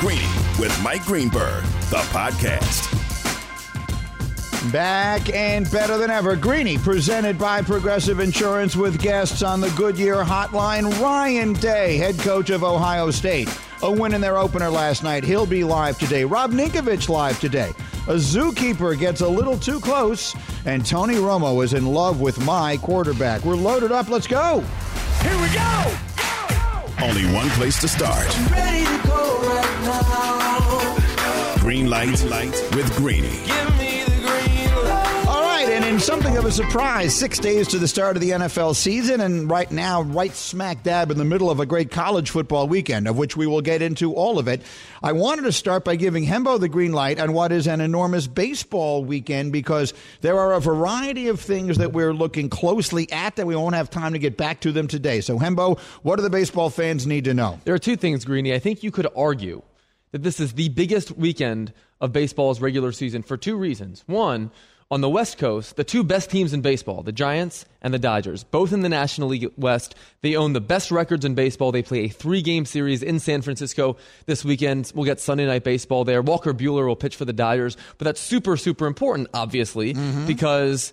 Greeny with Mike Greenberg, the podcast. Back and better than ever. Greeny, presented by Progressive Insurance, with guests on the Goodyear Hotline. Ryan Day, head coach of Ohio State. A win in their opener last night. He'll be live today. Rob Ninkovich live today. A zookeeper gets a little too close, and Tony Romo is in love with my quarterback. We're loaded up. Let's go. Here we go. Only one place to start. Ready to go right now. Green light, light with Greeny. In something of a surprise, six days to the start of the NFL season, and right now, right smack dab in the middle of a great college football weekend, of which we will get into all of it. I wanted to start by giving Hembo the green light on what is an enormous baseball weekend because there are a variety of things that we're looking closely at that we won't have time to get back to them today. So, Hembo, what do the baseball fans need to know? There are two things, Greeny. I think you could argue that this is the biggest weekend of baseball's regular season for two reasons. One, on the West Coast, the two best teams in baseball, the Giants and the Dodgers, both in the National League West, they own the best records in baseball. They play a three game series in San Francisco this weekend. We'll get Sunday night baseball there. Walker Buehler will pitch for the Dodgers, but that's super, super important, obviously, mm-hmm. because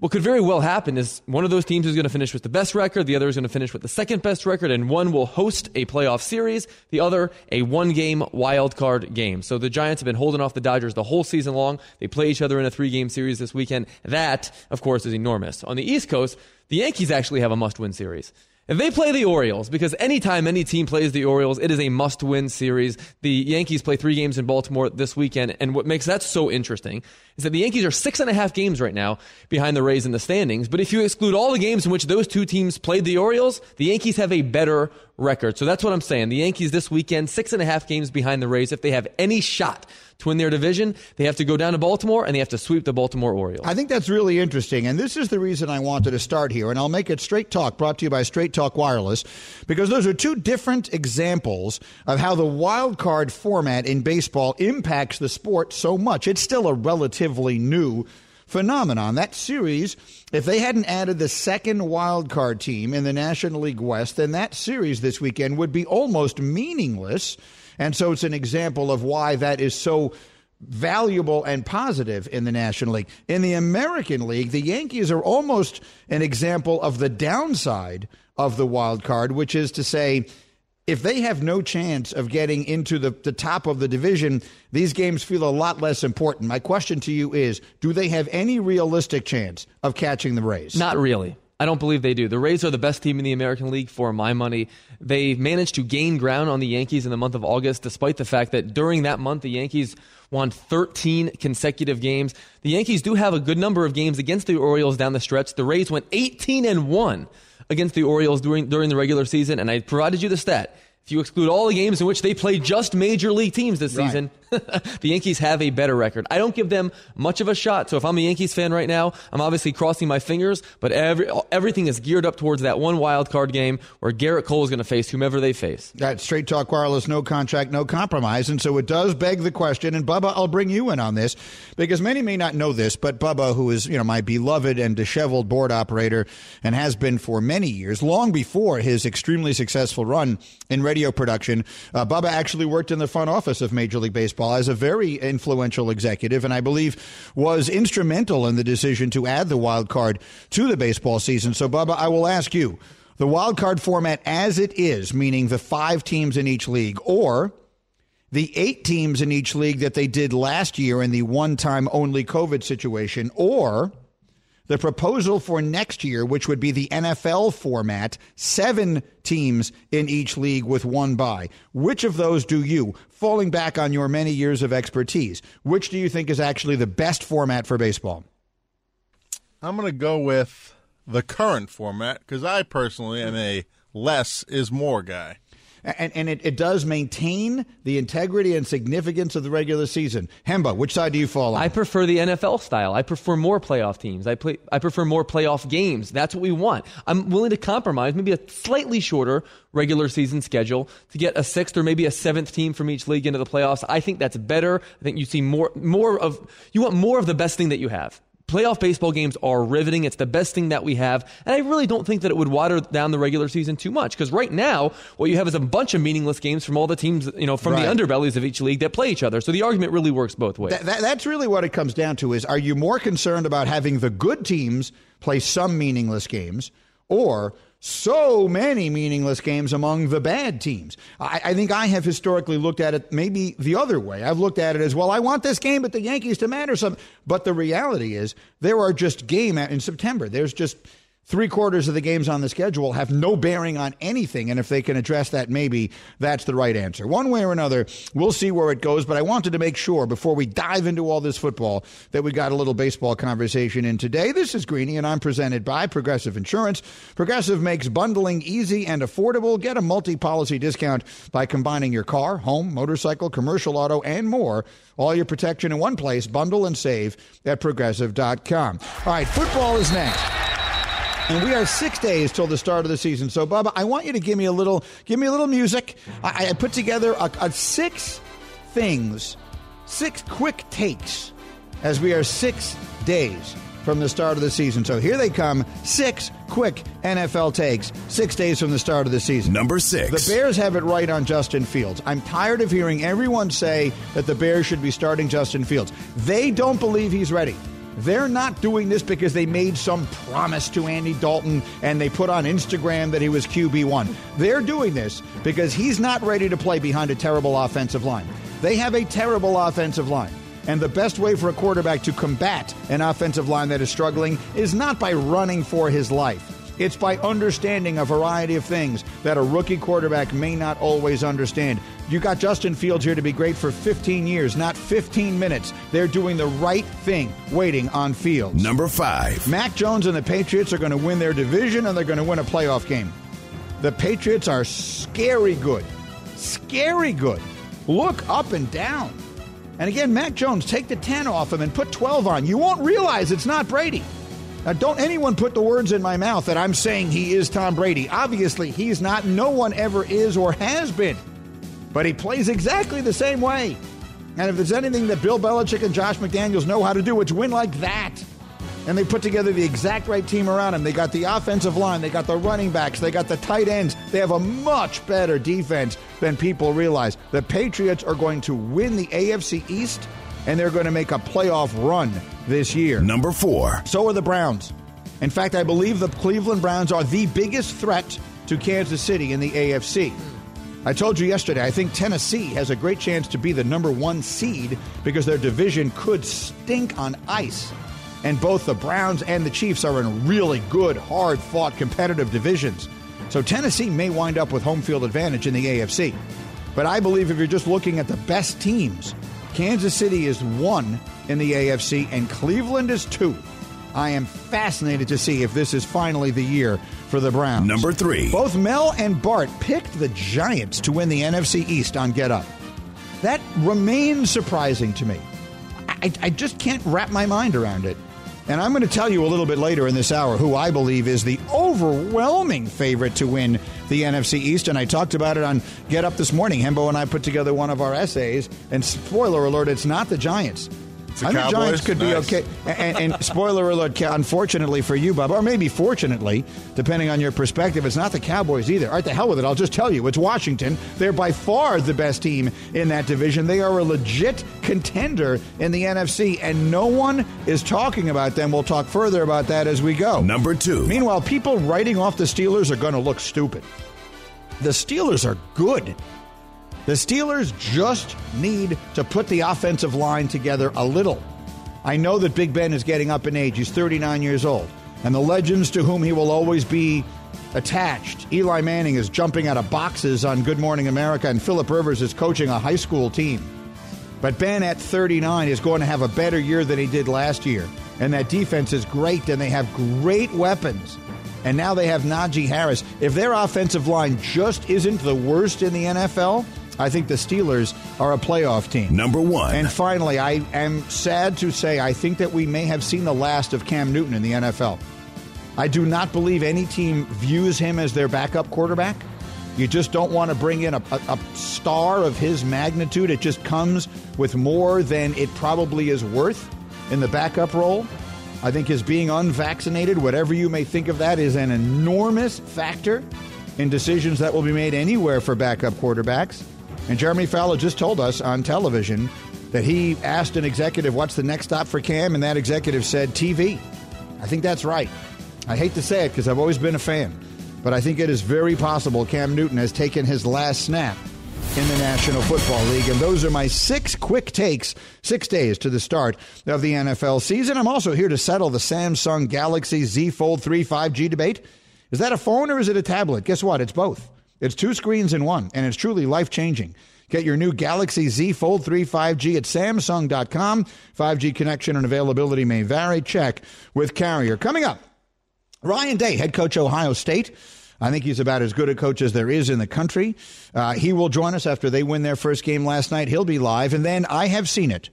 what could very well happen is one of those teams is going to finish with the best record, the other is going to finish with the second best record, and one will host a playoff series, the other a one game wild card game. So the Giants have been holding off the Dodgers the whole season long. They play each other in a three game series this weekend. That, of course, is enormous. On the East Coast, the Yankees actually have a must win series. If they play the Orioles, because anytime any team plays the Orioles, it is a must win series. The Yankees play three games in Baltimore this weekend, and what makes that so interesting is that the Yankees are six and a half games right now behind the Rays in the standings. But if you exclude all the games in which those two teams played the Orioles, the Yankees have a better record. So that's what I'm saying. The Yankees this weekend, six and a half games behind the Rays. If they have any shot to win their division, they have to go down to Baltimore and they have to sweep the Baltimore Orioles. I think that's really interesting. And this is the reason I wanted to start here. And I'll make it Straight Talk, brought to you by Straight Talk Wireless, because those are two different examples of how the wild card format in baseball impacts the sport so much. It's still a relatively new phenomenon. That series, if they hadn't added the second wild card team in the National League West, then that series this weekend would be almost meaningless. And so it's an example of why that is so valuable and positive in the National League. In the American League, the Yankees are almost an example of the downside of the wild card, which is to say, if they have no chance of getting into the, the top of the division, these games feel a lot less important. My question to you is do they have any realistic chance of catching the Rays? Not really. I don't believe they do. The Rays are the best team in the American League for my money. They managed to gain ground on the Yankees in the month of August, despite the fact that during that month, the Yankees won 13 consecutive games. The Yankees do have a good number of games against the Orioles down the stretch. The Rays went 18 and 1 against the Orioles during, during the regular season, and I provided you the stat. If you exclude all the games in which they play just major league teams this Right. season, the Yankees have a better record. I don't give them much of a shot. So if I'm a Yankees fan right now, I'm obviously crossing my fingers, but every, everything is geared up towards that one wild card game where Gerrit Cole is going to face whomever they face. That's Straight Talk Wireless, no contract, no compromise. And so it does beg the question, and Bubba, I'll bring you in on this because many may not know this, but Bubba, who is, you know, my beloved and disheveled board operator and has been for many years, long before his extremely successful run in radio production, uh, Bubba actually worked in the front office of Major League Baseball as a very influential executive, and I believe was instrumental in the decision to add the wild card to the baseball season. So, Bubba, I will ask you the wild card format as it is, meaning the five teams in each league, or the eight teams in each league that they did last year in the one time only COVID situation, or the proposal for next year, which would be the NFL format, seven teams in each league with one bye. Which of those do you, falling back on your many years of expertise, which do you think is actually the best format for baseball? I'm going to go with the current format because I personally am a less is more guy. And, and it, it does maintain the integrity and significance of the regular season. Hembo, which side do you fall on? I prefer the NFL style. I prefer more playoff teams. I play, I prefer more playoff games. That's what we want. I'm willing to compromise, maybe a slightly shorter regular season schedule to get a sixth or maybe a seventh team from each league into the playoffs. I think that's better. I think you see more, more of, you want more of the best thing that you have. Playoff baseball games are riveting. It's the best thing that we have. And I really don't think that it would water down the regular season too much because right now, what you have is a bunch of meaningless games from all the teams, you know, from Right. the underbellies of each league that play each other. So the argument really works both ways. That, that, that's really what it comes down to is are you more concerned about having the good teams play some meaningless games or so many meaningless games among the bad teams? I, I think I have historically looked at it maybe the other way. I've looked at it as, well, I want this game at the Yankees to matter some. But the reality is there are just game in September. There's just three quarters of the games on the schedule have no bearing on anything. And if they can address that, maybe that's the right answer. One way or another, we'll see where it goes. But I wanted to make sure before we dive into all this football that we got a little baseball conversation in today. This is Greeny, and I'm presented by Progressive Insurance. Progressive makes bundling easy and affordable. Get a multi policy discount by combining your car, home, motorcycle, commercial auto, and more. All your protection in one place. Bundle and save at progressive.com. All right, football is next. And we are six days till the start of the season. So, Bubba, I want you to give me a little, give me a little music. I, I put together a, a six things, six quick takes, as we are six days from the start of the season. So here they come, six quick NFL takes, six days from the start of the season. Number six. The Bears have it right on Justin Fields. I'm tired of hearing everyone say that the Bears should be starting Justin Fields. They don't believe he's ready. They're not doing this because they made some promise to Andy Dalton and they put on Instagram that he was QB1. They're doing this because he's not ready to play behind a terrible offensive line. They have a terrible offensive line. And the best way for a quarterback to combat an offensive line that is struggling is not by running for his life. It's by understanding a variety of things that a rookie quarterback may not always understand. You got Justin Fields here to be great for 15 years, not 15 minutes. They're doing the right thing, waiting on Fields. Number five. Mac Jones and the Patriots are going to win their division and they're going to win a playoff game. The Patriots are scary good. Scary good. Look up and down. And again, Mac Jones, take the 10 off him and put 12 on. You won't realize it's not Brady. Now, don't anyone put the words in my mouth that I'm saying he is Tom Brady. Obviously, he's not. No one ever is or has been. But he plays exactly the same way. And if there's anything that Bill Belichick and Josh McDaniels know how to do, it's win like that. And they put together the exact right team around him. They got the offensive line, they got the running backs, they got the tight ends. They have a much better defense than people realize. The Patriots are going to win the AFC East, and they're going to make a playoff run this year. Number four. So are the Browns. In fact, I believe the Cleveland Browns are the biggest threat to Kansas City in the AFC. I told you yesterday, I think Tennessee has a great chance to be the number one seed because their division could stink on ice. And both the Browns and the Chiefs are in really good, hard fought, competitive divisions. So Tennessee may wind up with home field advantage in the AFC. But I believe if you're just looking at the best teams, Kansas City is one in the AFC and Cleveland is two. I am fascinated to see if this is finally the year for the Browns. Number three. Both Mel and Bart picked the Giants to win the NFC East on Get Up. That remains surprising to me. I, I just can't wrap my mind around it. And I'm going to tell you a little bit later in this hour who I believe is the overwhelming favorite to win the NFC East. And I talked about it on Get Up this morning. Hembo and I put together one of our essays. And spoiler alert, it's not the Giants. The I think Cowboys? Giants could be Nice. okay. And, and spoiler alert, unfortunately for you, Bob, or maybe fortunately, depending on your perspective, it's not the Cowboys either. All right, the hell with it. I'll just tell you. It's Washington. They're by far the best team in that division. They are a legit contender in the NFC, and no one is talking about them. We'll talk further about that as we go. Number two. Meanwhile, people writing off the Steelers are going to look stupid. The Steelers are good. The Steelers just need to put the offensive line together a little. I know that Big Ben is getting up in age. He's 39 years old. And the legends to whom he will always be attached. Eli Manning is jumping out of boxes on Good Morning America, and Philip Rivers is coaching a high school team. But Ben at 39 is going to have a better year than he did last year. And that defense is great, and they have great weapons. And now they have Najee Harris. If their offensive line just isn't the worst in the NFL, I think the Steelers are a playoff team. Number one. And finally, I am sad to say I think that we may have seen the last of Cam Newton in the NFL. I do not believe any team views him as their backup quarterback. You just don't want to bring in a, a, a star of his magnitude. It just comes with more than it probably is worth in the backup role. I think his being unvaccinated, whatever you may think of that, is an enormous factor in decisions that will be made anywhere for backup quarterbacks. And Jeremy Fowler just told us on television that he asked an executive, What's the next stop for Cam? And that executive said, TV. I think that's right. I hate to say it because I've always been a fan, but I think it is very possible Cam Newton has taken his last snap in the National Football League. And those are my six quick takes, six days to the start of the NFL season. I'm also here to settle the Samsung Galaxy Z Fold 3 5G debate. Is that a phone or is it a tablet? Guess what? It's both. It's two screens in one, and it's truly life changing. Get your new Galaxy Z Fold 3 5G at Samsung.com. 5G connection and availability may vary. Check with carrier. Coming up, Ryan Day, head coach Ohio State. I think he's about as good a coach as there is in the country. Uh, he will join us after they win their first game last night. He'll be live. And then I have seen it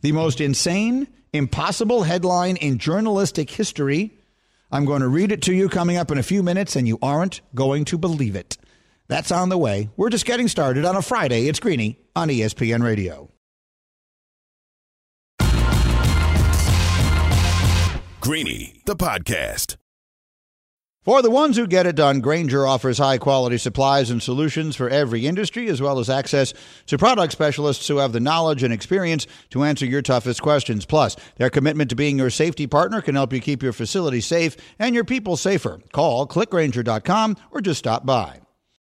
the most insane, impossible headline in journalistic history. I'm going to read it to you coming up in a few minutes, and you aren't going to believe it. That's on the way. We're just getting started on a Friday. It's Greeny on ESPN Radio. Greeny, the podcast. For the ones who get it done, Grainger offers high quality supplies and solutions for every industry, as well as access to product specialists who have the knowledge and experience to answer your toughest questions. Plus, their commitment to being your safety partner can help you keep your facility safe and your people safer. Call clickgrainger.com or just stop by.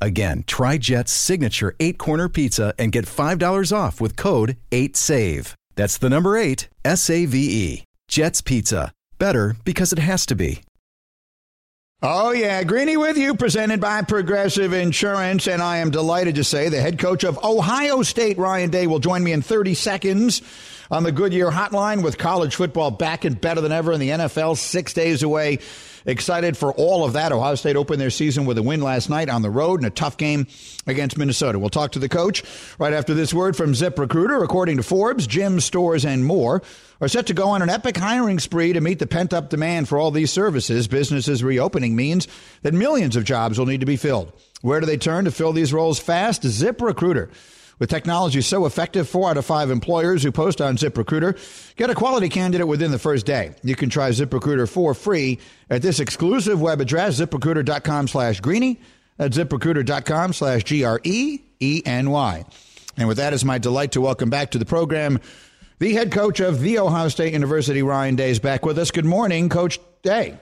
Again, try Jet's signature eight corner pizza and get $5 off with code 8SAVE. That's the number eight, S A V E. Jet's Pizza. Better because it has to be. Oh, yeah. Greeny with you, presented by Progressive Insurance. And I am delighted to say the head coach of Ohio State, Ryan Day, will join me in 30 seconds on the Goodyear Hotline with college football back and better than ever in the NFL, six days away. Excited for all of that. Ohio State opened their season with a win last night on the road in a tough game against Minnesota. We'll talk to the coach right after this word from Zip Recruiter. According to Forbes, gym stores and more are set to go on an epic hiring spree to meet the pent up demand for all these services. Businesses reopening means that millions of jobs will need to be filled. Where do they turn to fill these roles fast? Zip Recruiter. With technology so effective, four out of five employers who post on ZipRecruiter get a quality candidate within the first day. You can try ZipRecruiter for free at this exclusive web address, ziprecruiter.com slash greeny. That's ziprecruiter.com slash G R E E N Y. And with that, it's my delight to welcome back to the program the head coach of The Ohio State University, Ryan Day, is back with us. Good morning, Coach Day.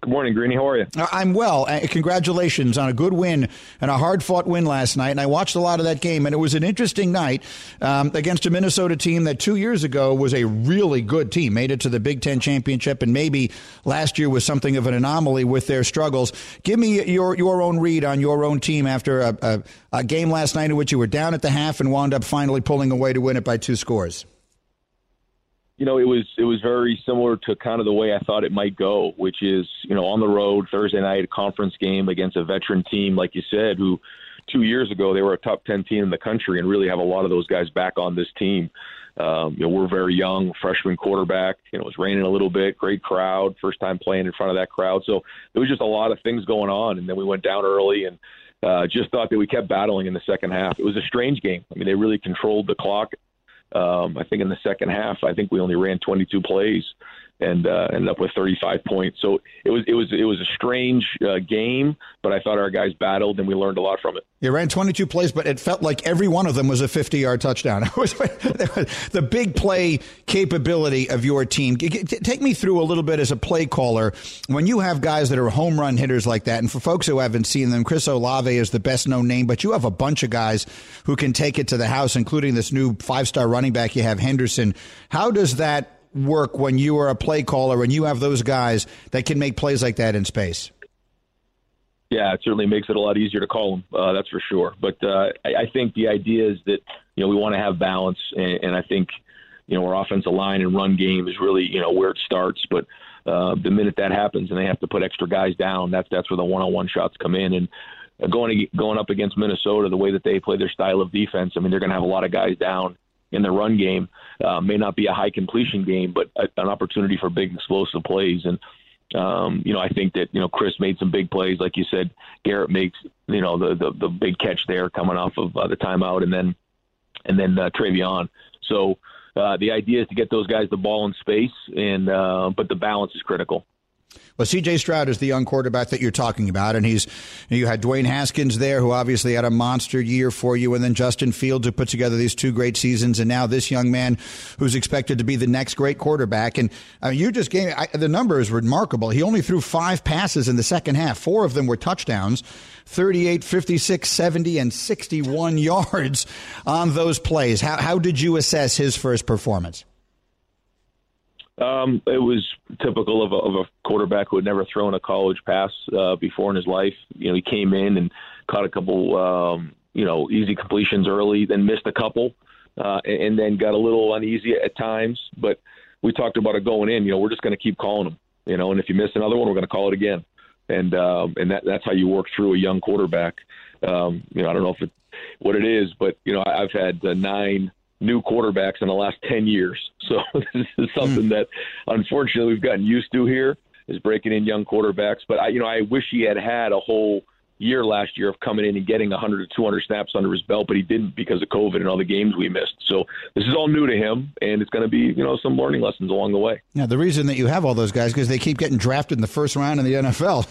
Good morning, Greeny. How are you? I'm well. Uh, congratulations on a good win and a hard fought win last night. And I watched a lot of that game, and it was an interesting night um, against a Minnesota team that two years ago was a really good team, made it to the Big Ten championship, and maybe last year was something of an anomaly with their struggles. Give me your your own read on your own team after a, a, a game last night in which you were down at the half and wound up finally pulling away to win it by two scores you know, it was it was very similar to kind of the way I thought it might go, which is you know on the road Thursday night a conference game against a veteran team, like you said, who two years ago they were a top ten team in the country, and really have a lot of those guys back on this team. Um, you know, we're very young, freshman quarterback. You know, it was raining a little bit, great crowd, first time playing in front of that crowd. So there was just a lot of things going on, and then we went down early and. Uh, just thought that we kept battling in the second half. It was a strange game. I mean, they really controlled the clock um, I think in the second half, I think we only ran 22 plays and uh, ended up with 35 points. So it was it was it was a strange uh, game, but I thought our guys battled and we learned a lot from it. You ran 22 plays, but it felt like every one of them was a 50 yard touchdown. the big play capability of your team. Take me through a little bit as a play caller when you have guys that are home run hitters like that. And for folks who haven't seen them, Chris Olave is the best known name, but you have a bunch of guys who can take it to the house, including this new five star running back you have, Henderson. How does that work when you are a play caller and you have those guys that can make plays like that in space? Yeah, it certainly makes it a lot easier to call them. Uh, that's for sure. But uh, I, I think the idea is that you know we want to have balance, and, and I think you know our offensive line and run game is really you know where it starts. But uh, the minute that happens and they have to put extra guys down, that's that's where the one-on-one shots come in. And uh, going going up against Minnesota, the way that they play their style of defense, I mean, they're going to have a lot of guys down in the run game. Uh, may not be a high completion game, but a, an opportunity for big explosive plays. And um, you know, I think that you know Chris made some big plays, like you said. Garrett makes you know the the, the big catch there coming off of uh, the timeout, and then and then uh, TreVeyon. So uh, the idea is to get those guys the ball in space, and uh, but the balance is critical. Well, C.J. Stroud is the young quarterback that you're talking about, and he's you had Dwayne Haskins there, who obviously had a monster year for you, and then Justin Fields, who put together these two great seasons, and now this young man who's expected to be the next great quarterback. And uh, you just gave I, the number is remarkable. He only threw five passes in the second half. Four of them were touchdowns. 38, 56, 70, and 61 yards on those plays. How, how did you assess his first performance? Um, it was typical of a, of a quarterback who had never thrown a college pass uh, before in his life. You know, he came in and caught a couple, um, you know, easy completions early, then missed a couple, uh, and, and then got a little uneasy at times. But we talked about it going in. You know, we're just going to keep calling them. You know, and if you miss another one, we're going to call it again. And um, and that that's how you work through a young quarterback. Um, you know, I don't know if it what it is, but you know, I've had uh, nine new quarterbacks in the last 10 years. So this is something mm. that unfortunately we've gotten used to here is breaking in young quarterbacks. But I, you know, I wish he had had a whole year last year of coming in and getting 100 to 200 snaps under his belt, but he didn't because of COVID and all the games we missed. So this is all new to him, and it's going to be you know some learning lessons along the way. Yeah, the reason that you have all those guys because they keep getting drafted in the first round in the NFL.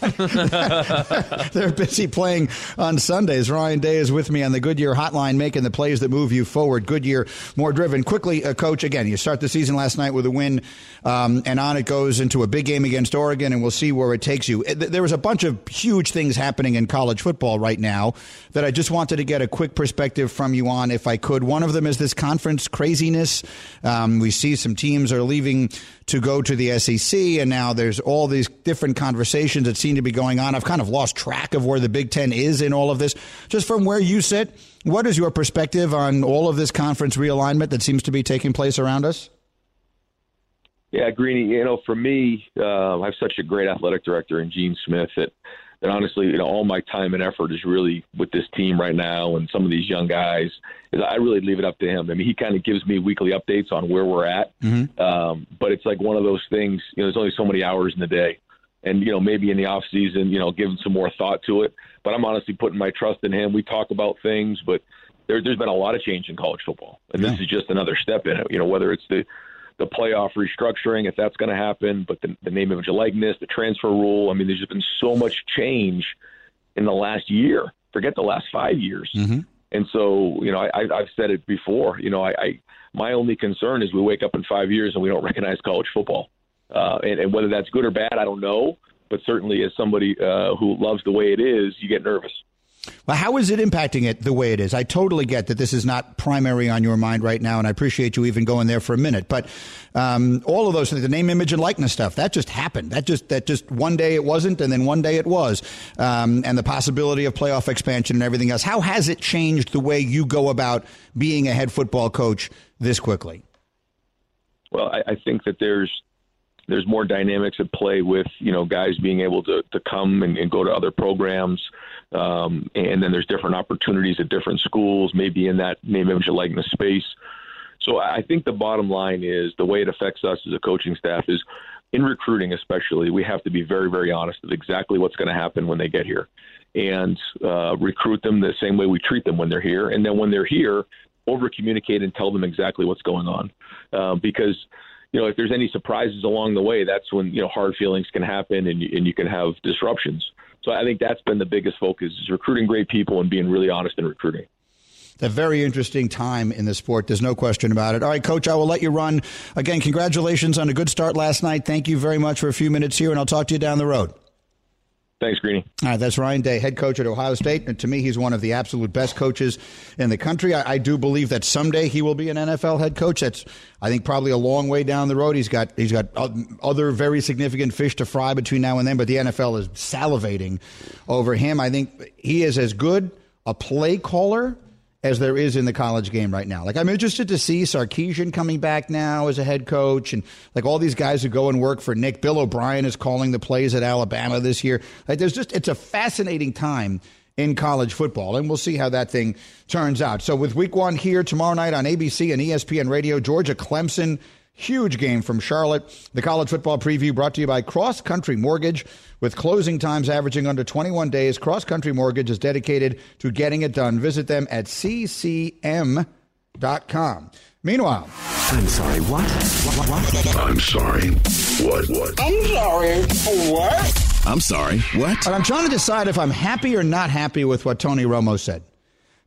They're busy playing on Sundays. Ryan Day is with me on the Goodyear Hotline, making the plays that move you forward. Goodyear more driven. Quickly, uh, coach. Again, you start the season last night with a win, um, and on it goes into a big game against Oregon, and we'll see where it takes you. There was a bunch of huge things happening in college football right now that I just wanted to get a quick perspective from you on, if I could. One of them is this conference craziness. Um, we see some teams are leaving to go to the SEC, and now there's all these different conversations that seem to be going on. I've kind of lost track of where the Big Ten is in all of this. Just from where you sit, what is your perspective on all of this conference realignment that seems to be taking place around us? Yeah, Greeny. You know, for me, uh, I have such a great athletic director in Gene Smith that and honestly, you know, all my time and effort is really with this team right now and some of these young guys. Is I really leave it up to him. I mean, he kind of gives me weekly updates on where we're at, mm-hmm. um, but it's like one of those things. You know, there's only so many hours in the day, and you know, maybe in the off season, you know, giving some more thought to it. But I'm honestly putting my trust in him. We talk about things, but there, has been a lot of change in college football, and yeah. this is just another step in it. You know, whether it's the the playoff restructuring, if that's going to happen, but the, the name, image, likeness, the transfer rule. I mean, there's just been so much change in the last year. Forget the last five years. Mm-hmm. And so, you know, I, I've said it before. You know, I, I my only concern is we wake up in five years and we don't recognize college football, uh, and, and whether that's good or bad, I don't know. But certainly, as somebody uh, who loves the way it is, you get nervous. Well, how is it impacting it the way it is? I totally get that this is not primary on your mind right now, and I appreciate you even going there for a minute. But um, all of those things, the name, image, and likeness stuff, that just happened. That just that just one day it wasn't, and then one day it was. Um, and the possibility of playoff expansion and everything else. How has it changed the way you go about being a head football coach this quickly? Well, I, I think that there's there's more dynamics at play with you know guys being able to to come and, and go to other programs, um, and then there's different opportunities at different schools, maybe in that name, image, and likeness space. So I think the bottom line is the way it affects us as a coaching staff is in recruiting, especially, we have to be very, very honest of exactly what's going to happen when they get here, and uh, recruit them the same way we treat them when they're here, and then when they're here, over communicate and tell them exactly what's going on, uh, because you know, if there's any surprises along the way, that's when you know hard feelings can happen and you, and you can have disruptions. So I think that's been the biggest focus is recruiting great people and being really honest in recruiting. A very interesting time in the sport. There's no question about it. All right, Coach, I will let you run. Again, congratulations on a good start last night. Thank you very much for a few minutes here, and I'll talk to you down the road. Thanks, Greeny. All right, that's Ryan Day, head coach at Ohio State. And to me, he's one of the absolute best coaches in the country. I, I, do believe that someday he will be an NFL head coach. That's, I think, probably a long way down the road. He's got he's got other very significant fish to fry between now and then. But the NFL is salivating over him. I think he is as good a play caller as there is in the college game right now. Like I'm interested to see Sarkisian coming back now as a head coach, and like all these guys who go and work for Nick. Bill O'Brien is calling the plays at Alabama this year. Like there's just it's a fascinating time in college football, and we'll see how that thing turns out. So with Week One here tomorrow night on ABC and ESPN Radio, Georgia Clemson. Huge game from Charlotte. The college football preview brought to you by Cross Country Mortgage. With closing times averaging under 21 days, Cross Country Mortgage is dedicated to getting it done. Visit them at ccm.com. Meanwhile, I'm sorry, what? What? What? I'm sorry. What? What? I'm sorry. What? I'm sorry, what? and I'm trying to decide if I'm happy or not happy with what Tony Romo said.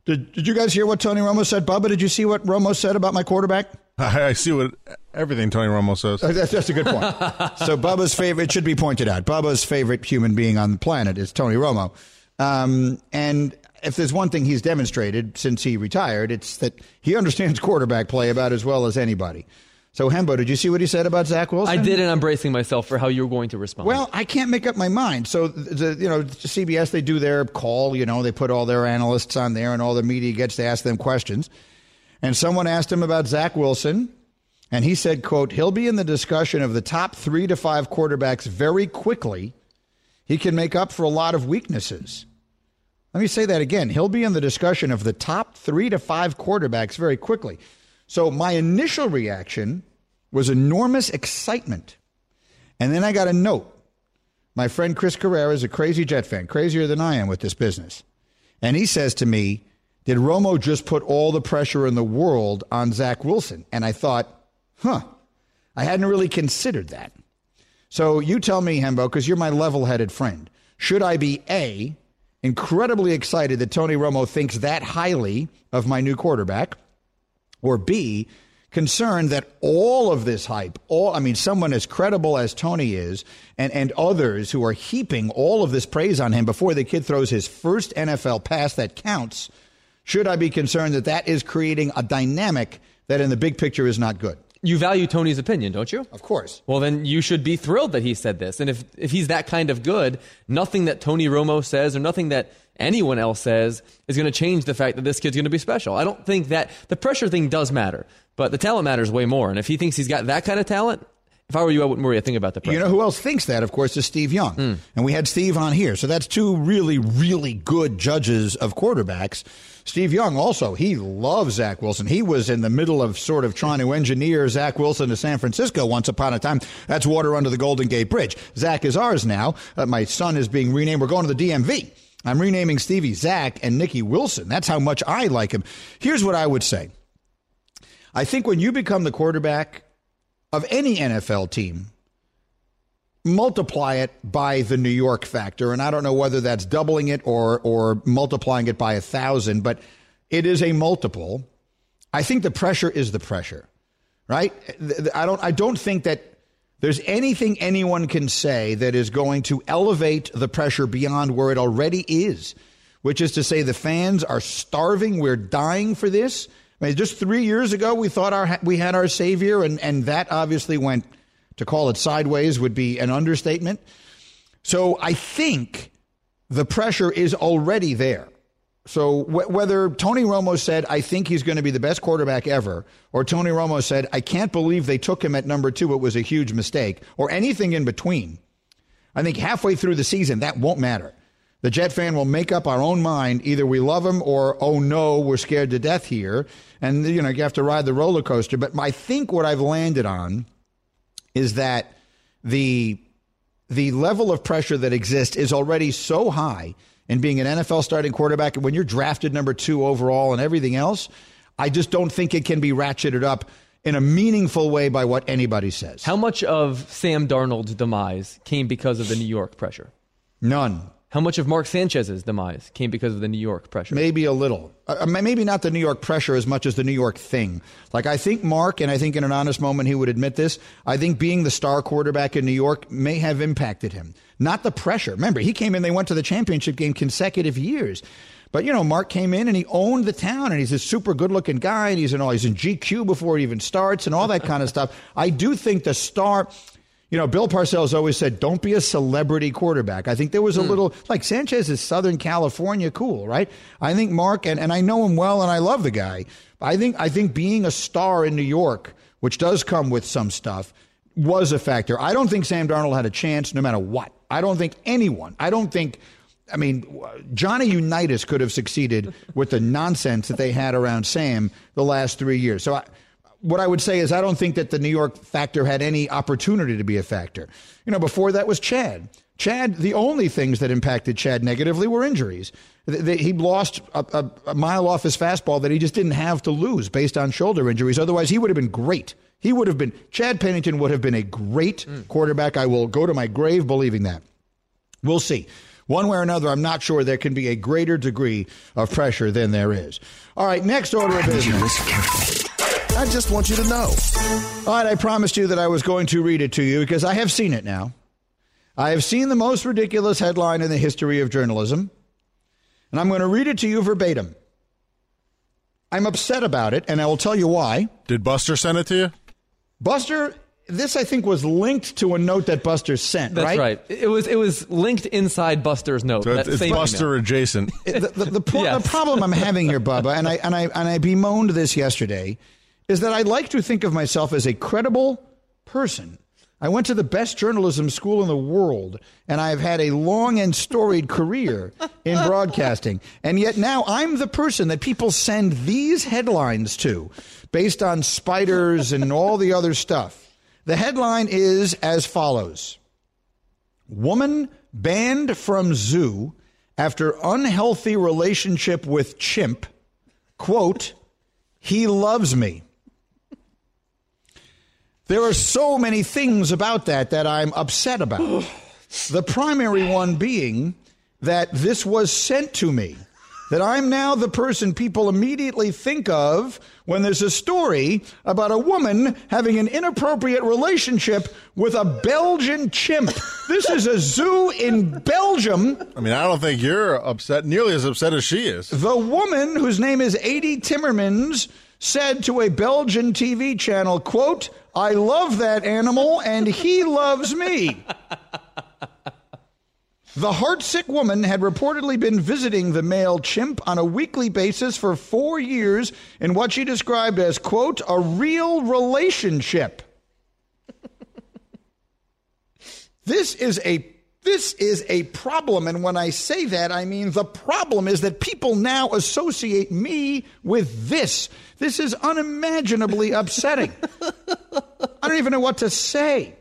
Did, did you guys hear what Tony Romo said? Bubba, did you see what Romo said about my quarterback? I, I see what everything Tony Romo says. Uh, That's, that's a good point. so Bubba's favorite, it should be pointed out, Bubba's favorite human being on the planet is Tony Romo. Um, and if there's one thing he's demonstrated since he retired, it's that he understands quarterback play about as well as anybody. So Hembo, did you see what he said about Zach Wilson? I did, and I'm bracing myself for how you're going to respond. Well, I can't make up my mind. So, the, you know, CBS, they do their call, you know, they put all their analysts on there and all the media gets to ask them questions. And someone asked him about Zach Wilson, and he said, quote, he'll be in the discussion of the top three to five quarterbacks very quickly. He can make up for a lot of weaknesses. Let me say that again. He'll be in the discussion of the top three to five quarterbacks very quickly. So my initial reaction was enormous excitement. And then I got a note. My friend Chris Carrera is a crazy Jet fan, crazier than I am with this business. And he says to me, Did Romo just put all the pressure in the world on Zach Wilson? And I thought, huh, I hadn't really considered that. So you tell me, Hembo, because you're my level headed friend. Should I be A, incredibly excited that Tony Romo thinks that highly of my new quarterback? Or B, concerned that all of this hype, all I mean, someone as credible as Tony is, and, and others who are heaping all of this praise on him before the kid throws his first NFL pass that counts, should I be concerned that that is creating a dynamic that in the big picture is not good? you value Tony's opinion, don't you? Of course. Well, then you should be thrilled that he said this. And if, if he's that kind of good, nothing that Tony Romo says or nothing that anyone else says is going to change the fact that this kid's going to be special. I don't think that the pressure thing does matter, but the talent matters way more. And if he thinks he's got that kind of talent, if I were you, I wouldn't worry a thing about the pressure. You know who else thinks that, of course, is Steve Young. Hmm. And we had Steve on here. So that's two really, really good judges of quarterbacks. Steve Young also, he loves Zach Wilson. He was in the middle of sort of trying to engineer Zach Wilson to San Francisco once upon a time. That's water under the Golden Gate Bridge. Zach is ours now. Uh, my son is being renamed. We're going to the DMV. I'm renaming Stevie Zach and Nicky Wilson. That's how much I like him. Here's what I would say. I think when you become the quarterback of any NFL team, multiply it by the New York factor. And I don't know whether that's doubling it or, or multiplying it by a thousand, but it is a multiple. I think the pressure is the pressure, right? I don't, I don't think that there's anything anyone can say that is going to elevate the pressure beyond where it already is, which is to say the fans are starving. We're dying for this. I mean, just three years ago, we thought our, we had our savior, and, and that obviously went to call it sideways would be an understatement. So I think the pressure is already there. So wh- whether Tony Romo said, I think he's going to be the best quarterback ever, or Tony Romo said, I can't believe they took him at number two, it was a huge mistake, or anything in between, I think halfway through the season, that won't matter. The Jet fan will make up our own mind. Either we love him or, oh no, we're scared to death here. And, you know, you have to ride the roller coaster. But I think what I've landed on is that the the level of pressure that exists is already so high in being an NFL starting quarterback and when you're drafted number 2 overall and everything else I just don't think it can be ratcheted up in a meaningful way by what anybody says. How much of Sam Darnold's demise came because of the New York pressure? None. How much of Mark Sanchez's demise came because of the New York pressure? Maybe a little. Uh, maybe not the New York pressure as much as the New York thing. Like, I think Mark, and I think in an honest moment he would admit this, I think being the star quarterback in New York may have impacted him. Not the pressure. Remember, he came in, they went to the championship game consecutive years. But, you know, Mark came in and he owned the town, and he's a super good looking guy, and he's in all, he's in GQ before he even starts and all that kind of stuff. I do think the star You know, Bill Parcells always said, don't be a celebrity quarterback. I think there was a mm. little, like Sanchez is Southern California cool, right? I think Mark, and, and I know him well and I love the guy. I think, I think being a star in New York, which does come with some stuff, was a factor. I don't think Sam Darnold had a chance no matter what. I don't think anyone, I don't think, I mean, Johnny Unitas could have succeeded with the nonsense that they had around Sam the last three years. So I, what I would say is I don't think that the New York factor had any opportunity to be a factor. You know, before that was Chad. Chad, the only things that impacted Chad negatively were injuries. He lost a, a, a, mile off his fastball that he just didn't have to lose based on shoulder injuries. Otherwise, he would have been great. He would have been, Chad Pennington would have been a great mm. quarterback. I will go to my grave believing that. We'll see. One way or another, I'm not sure there can be a greater degree of pressure than there is. All right, next order of business. I just want you to know. All right, I promised you that I was going to read it to you because I have seen it now. I have seen the most ridiculous headline in the history of journalism, and I'm going to read it to you verbatim. I'm upset about it, and I will tell you why. Did Buster send it to you? Buster this I think was linked to a note that Buster sent. That's right. right. It was it was linked inside Buster's note. So it's Buster email. adjacent. the, the, the, yes. the, problem I'm having here, Bubba, and I and I and I bemoaned this yesterday, is that I like to think of myself as a credible person. I went to the best journalism school in the world, and I've had a long and storied career in broadcasting. And yet now I'm the person that people send these headlines to based on spiders and all the other stuff. The headline is as follows Woman banned from zoo after unhealthy relationship with chimp. Quote, he loves me. There are so many things about that that I'm upset about. the primary one being that this was sent to me. That I'm now the person people immediately think of when there's a story about a woman having an inappropriate relationship with a Belgian chimp. This is a zoo in Belgium. I mean, I don't think you're upset, nearly as upset as she is. The woman, whose name is Adi Timmermans, said to a Belgian TV channel, quote, I love that animal and he loves me. The heartsick woman had reportedly been visiting the male chimp on a weekly basis for four years in what she described as, quote, a real relationship. this is a this is a problem. And when I say that, I mean the problem is that people now associate me with this. This is unimaginably upsetting. I don't even know what to say.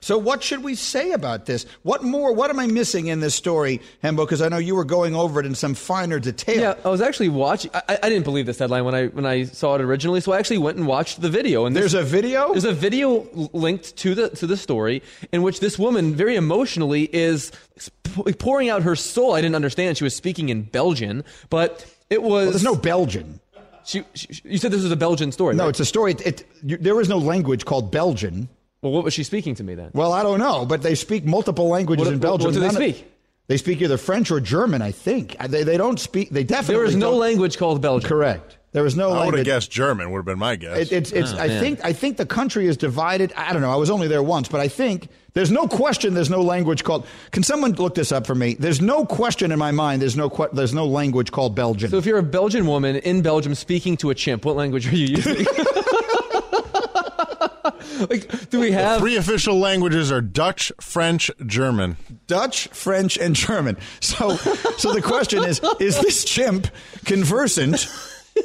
So, what should we say about this? What more? What am I missing in this story, Hembo? Because I know you were going over it in some finer detail. Yeah, I was actually watching. I, I, didn't believe this headline when I when I saw it originally, so I actually went and watched the video. And there's a video. There's a video linked to the to the story in which this woman very emotionally is pouring out her soul. I didn't understand she was speaking in Belgian, but it was. Well, there's no Belgian. She, she, you said this was a Belgian story. No, right? it's a story. It, it, you, there is no language called Belgian. Well, what was she speaking to me then? Well, I don't know, but they speak multiple languages what, in Belgium. What do they speak? They speak either French or German, I think. They, they don't speak. They definitely. There is no language called Belgian. Correct. There was no. I would have guessed German. Would have been my guess. It, it's. It's. Oh, I man. think. I think the country is divided. I don't know. I was only there once, but I think there's no question. There's no language called. Can someone look this up for me? There's no question in my mind. There's no. There's no language called Belgian. So if you're a Belgian woman in Belgium speaking to a chimp, what language are you using? like, do we have the three official languages are Dutch, French, German. Dutch, French, and German. So, so the question is: Is this chimp conversant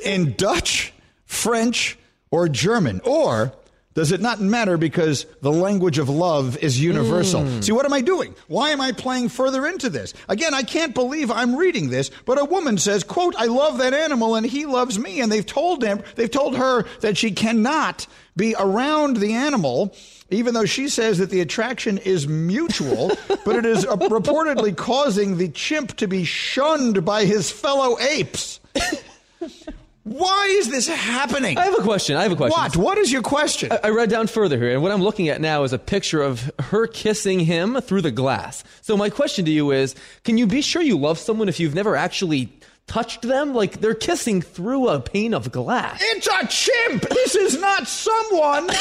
in Dutch, French, or German, or does it not matter because the language of love is universal? Mm. See, what am I doing? Why am I playing further into this? Again, I can't believe I'm reading this, but a woman says, quote, I love that animal and he loves me. And they've told him, they've told her that she cannot be around the animal even though she says that the attraction is mutual, but it is reportedly causing the chimp to be shunned by his fellow apes. Why is this happening? I have a question. I have a question. What? What is your question? I, I, read down further here, and what I'm looking at now is a picture of her kissing him through the glass. So my question to you is, can you be sure you love someone if you've never actually touched them? Like they're kissing through a pane of glass. It's a chimp. This is not someone.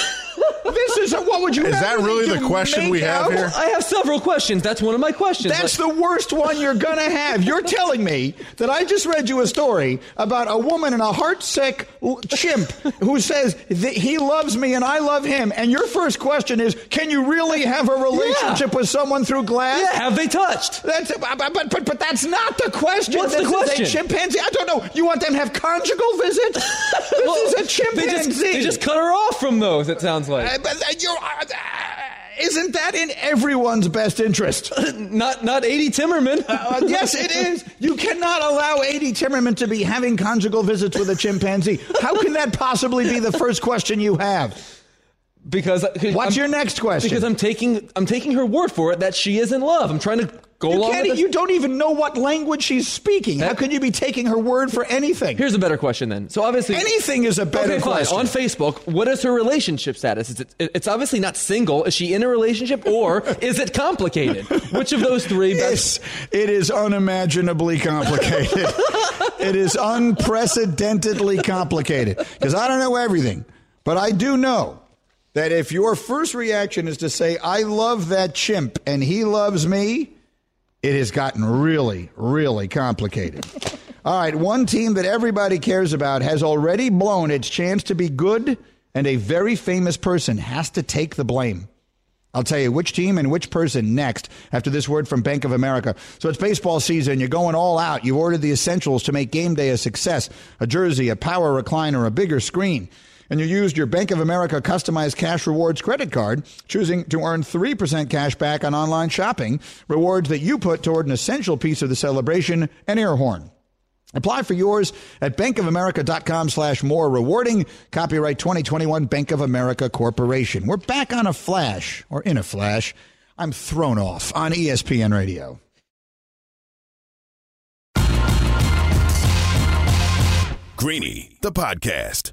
this is a, what would you? Is that really the question we have out? here? I have several questions. That's one of my questions. That's Like- the worst one you're going to have. You're telling me that I just read you a story about a woman and a heartsick chimp who says that he loves me and I love him. And your first question is, can you really have a relationship with someone through glass? yeah, have they touched? That's, but, but, but, but that's not the question. What's this the question? Is a chimpanzee. I don't know. You want them to have conjugal visits? This Well, is a They chimpanzee. just, they just cut her off from those. It sounds like Uh, but, uh, you're, uh, uh, isn't that in everyone's best interest? not not Adie Timmerman. Uh, yes, it is. You cannot allow Adie Timmerman to be having conjugal visits with a chimpanzee. How can that possibly be the first question you have? because What's I'm- your next question? Because I'm taking I'm taking her word for it that she is in love. I'm trying to go you, along you don't even know what language she's speaking. How can you be taking her word for anything? Here's a better question then. So obviously Anything is a better okay, question. On Facebook, what is her relationship status? Is it, it's obviously not single. Is she in a relationship or is it complicated? Which of those three best? Yes, it is unimaginably complicated. it is unprecedentedly complicated because I don't know everything, but I do know that if your first reaction is to say, I love that chimp and he loves me, it has gotten really, really complicated. All right, one team that everybody cares about has already blown its chance to be good, and a very famous person has to take the blame. I'll tell you which team and which person next after this word from Bank of America. So it's baseball season. You're going all out. You've ordered the essentials to make game day a success a jersey, a power recliner, a bigger screen. And you used your Bank of America customized cash rewards credit card, choosing to earn 3% cash back on online shopping, rewards that you put toward an essential piece of the celebration, an air horn. Apply for yours at bankofamerica.com slash more rewarding. Copyright 2021 Bank of America Corporation. We're back on a flash, or in a flash. I'm thrown off on ESPN Radio. Greeny, the podcast.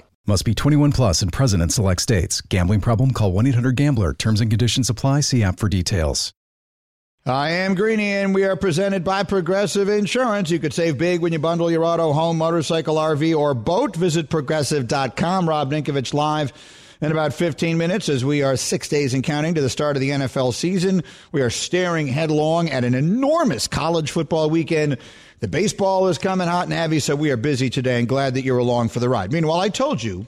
Must be 21 plus and present in select states. Gambling problem? Call 1 800 Gambler. Terms and conditions apply. See app for details. I am Greeny, and we are presented by Progressive Insurance. You could save big when you bundle your auto, home, motorcycle, RV, or boat. Visit progressive.com. Rob Ninkovich live in about 15 minutes as we are six days and counting to the start of the NFL season. We are staring headlong at an enormous college football weekend. The baseball is coming hot and heavy, so we are busy today and glad that you're along for the ride. Meanwhile, I told you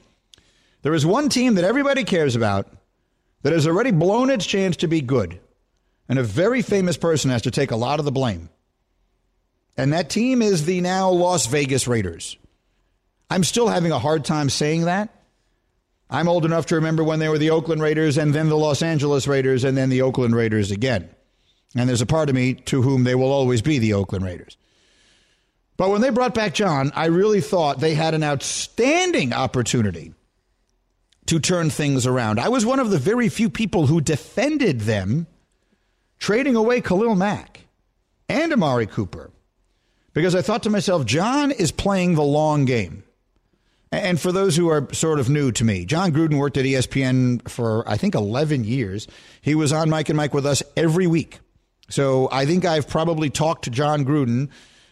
there is one team that everybody cares about that has already blown its chance to be good. And a very famous person has to take a lot of the blame. And that team is the now Las Vegas Raiders. I'm still having a hard time saying that. I'm old enough to remember when they were the Oakland Raiders and then the Los Angeles Raiders and then the Oakland Raiders again. And there's a part of me to whom they will always be the Oakland Raiders. But when they brought back John, I really thought they had an outstanding opportunity to turn things around. I was one of the very few people who defended them trading away Khalil Mack and Amari Cooper because I thought to myself, John is playing the long game. And for those who are sort of new to me, John Gruden worked at ESPN for, I think, 11 years. He was on Mike and Mike with us every week. So I think I've probably talked to John Gruden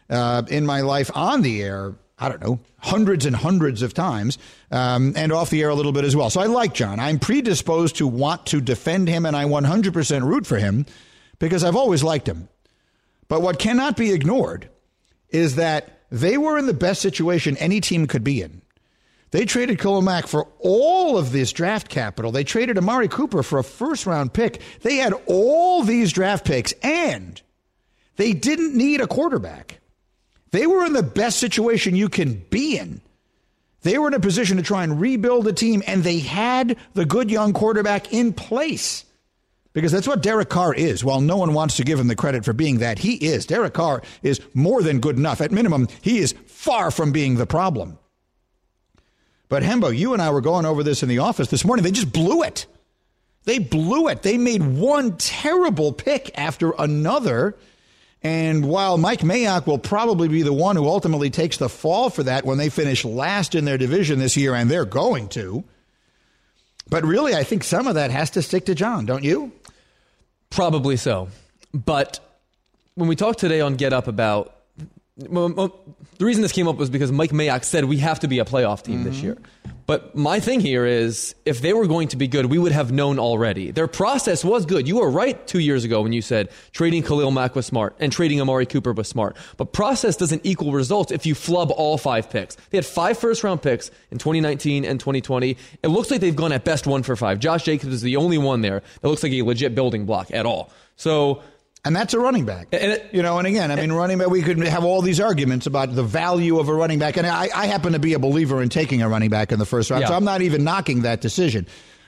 uh, in my life on the air, I don't know, hundreds and hundreds of times, um, and off the air a little bit as well. So I like John. I'm predisposed to want to defend him, and I 100% root for him because I've always liked him. But what cannot be ignored is that they were in the best situation any team could be in. They traded Khalil Mack for all of this draft capital. They traded Amari Cooper for a first round pick. They had all these draft picks and they didn't need a quarterback. They were in the best situation you can be in. They were in a position to try and rebuild a team and they had the good young quarterback in place. Because that's what Derek Carr is. While no one wants to give him the credit for being that, he is. Derek Carr is more than good enough. At minimum, he is far from being the problem. But Hembo, you and I were going over this in the office this morning. They just blew it. They blew it. They made one terrible pick after another. And while Mike Mayock will probably be the one who ultimately takes the fall for that when they finish last in their division this year, and they're going to, but really, I think some of that has to stick to John, don't you? Probably so. But when we talked today on Get Up about the reason this came up was because Mike Mayock said we have to be a playoff team mm-hmm. this year. But my thing here is if they were going to be good, we would have known already. Their process was good. You were right two years ago when you said trading Khalil Mack was smart and trading Amari Cooper was smart. But process doesn't equal results if you flub all five picks. They had five first round picks in 2019 and 2020. It looks like they've gone at best one for five. Josh Jacobs is the only one there that looks like a legit building block at all. So and that's a running back. And it, you know, and again, I mean, running back, we could have all these arguments about the value of a running back. And I, I happen to be a believer in taking a running back in the first round, yeah. so I'm not even knocking that decision.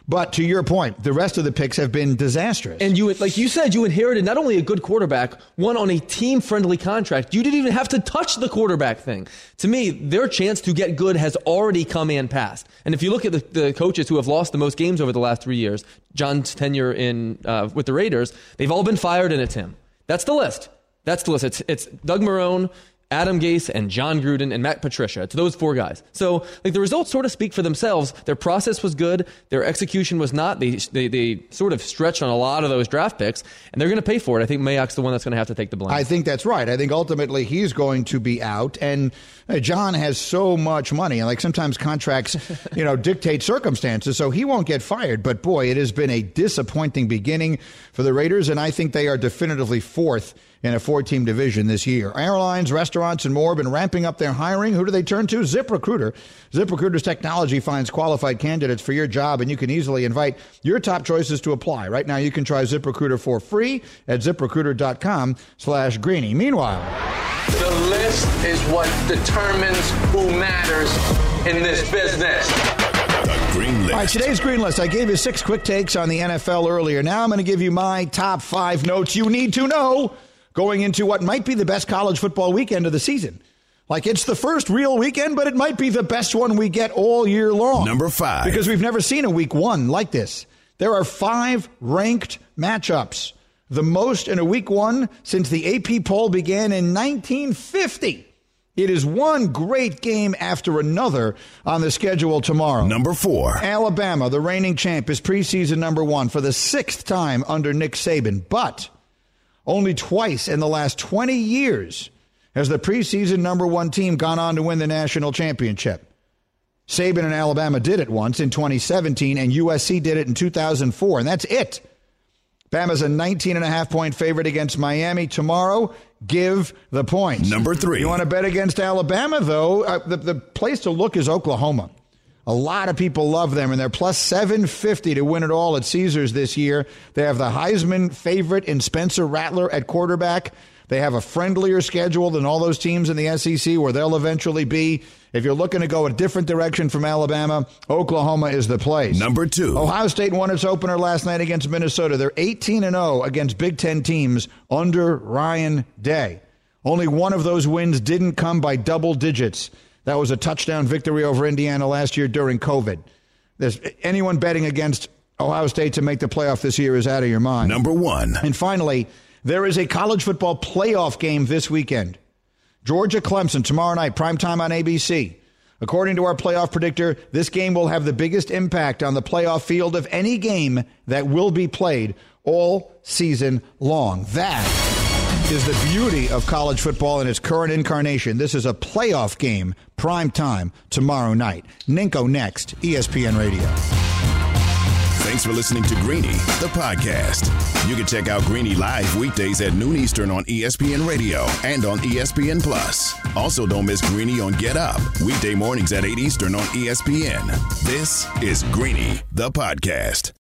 But to your point, the rest of the picks have been disastrous. And you, like you said, you inherited not only a good quarterback, one on a team friendly contract. You didn't even have to touch the quarterback thing. To me, their chance to get good has already come and passed. And if you look at the, the coaches who have lost the most games over the last three years, John's tenure in uh, with the Raiders, they've all been fired, and it's him. That's the list. That's the list. It's, it's Doug Marrone, Adam Gase and John Gruden and Matt Patricia. To those four guys. So like the results sort of speak for themselves. Their process was good. Their execution was not. They they, they sort of stretched on a lot of those draft picks, and they're going to pay for it. I think Mayock's the one that's going to have to take the blame. I think that's right. I think ultimately he's going to be out, and uh, John has so much money, and like sometimes contracts, you know, dictate circumstances, so he won't get fired. But boy, it has been a disappointing beginning for the Raiders, and I think they are definitively fourth in a four team division this year. Airlines, restaurants, and more have been ramping up their hiring. Who do they turn to? ZipRecruiter. ZipRecruiter's technology finds qualified candidates for your job, and you can easily invite your top choices to apply. Right now, you can try ZipRecruiter for free at ziprecruiter.com slash greeny. Meanwhile, the list is what determines who matters in this business. All right, today's Green List. I gave you six quick takes on the NFL earlier. Now I'm going to give you my top five notes you need to know going into what might be the best college football weekend of the season. Like it's the first real weekend, but it might be the best one we get all year long. Number five. Because we've never seen a week one like this. There are five ranked matchups, the most in a week one since the AP poll began in 1950. It is one great game after another on the schedule tomorrow. Number four. Alabama, the reigning champ, is preseason number one for the sixth time under Nick Saban. But only twice in the last 20 years has the preseason number one team gone on to win the national championship. Saban and Alabama did it once in 2017, and USC did it in 2004, and that's it. Bama's a 19 and a half point favorite against Miami tomorrow. Give the points. Number three. You want to bet against Alabama, though? Uh, the, the place to look is Oklahoma. A lot of people love them, and they're plus 750 to win it all at Caesars this year. They have the Heisman favorite in Spencer Rattler at quarterback. They have a friendlier schedule than all those teams in the SEC where they'll eventually be. If you're looking to go a different direction from Alabama, Oklahoma is the place. Number two. Ohio State won its opener last night against Minnesota. They're 18 and 0 against Big Ten teams under Ryan Day. Only one of those wins didn't come by double digits. That was a touchdown victory over Indiana last year during COVID. There's anyone betting against Ohio State to make the playoff this year is out of your mind. Number one. And finally, there is a college football playoff game this weekend. Georgia Clemson tomorrow night, prime time on ABC. According to our playoff predictor, this game will have the biggest impact on the playoff field of any game that will be played all season long. That is the beauty of college football in its current incarnation. This is a playoff game, prime time, tomorrow night. Ninko next, ESPN Radio. Thanks for listening to Greeny, the podcast. You can check out Greeny live weekdays at noon Eastern on ESPN Radio and on ESPN Plus. Also, don't miss Greeny on Get Up, weekday mornings at 8 Eastern on ESPN. This is Greeny, the podcast.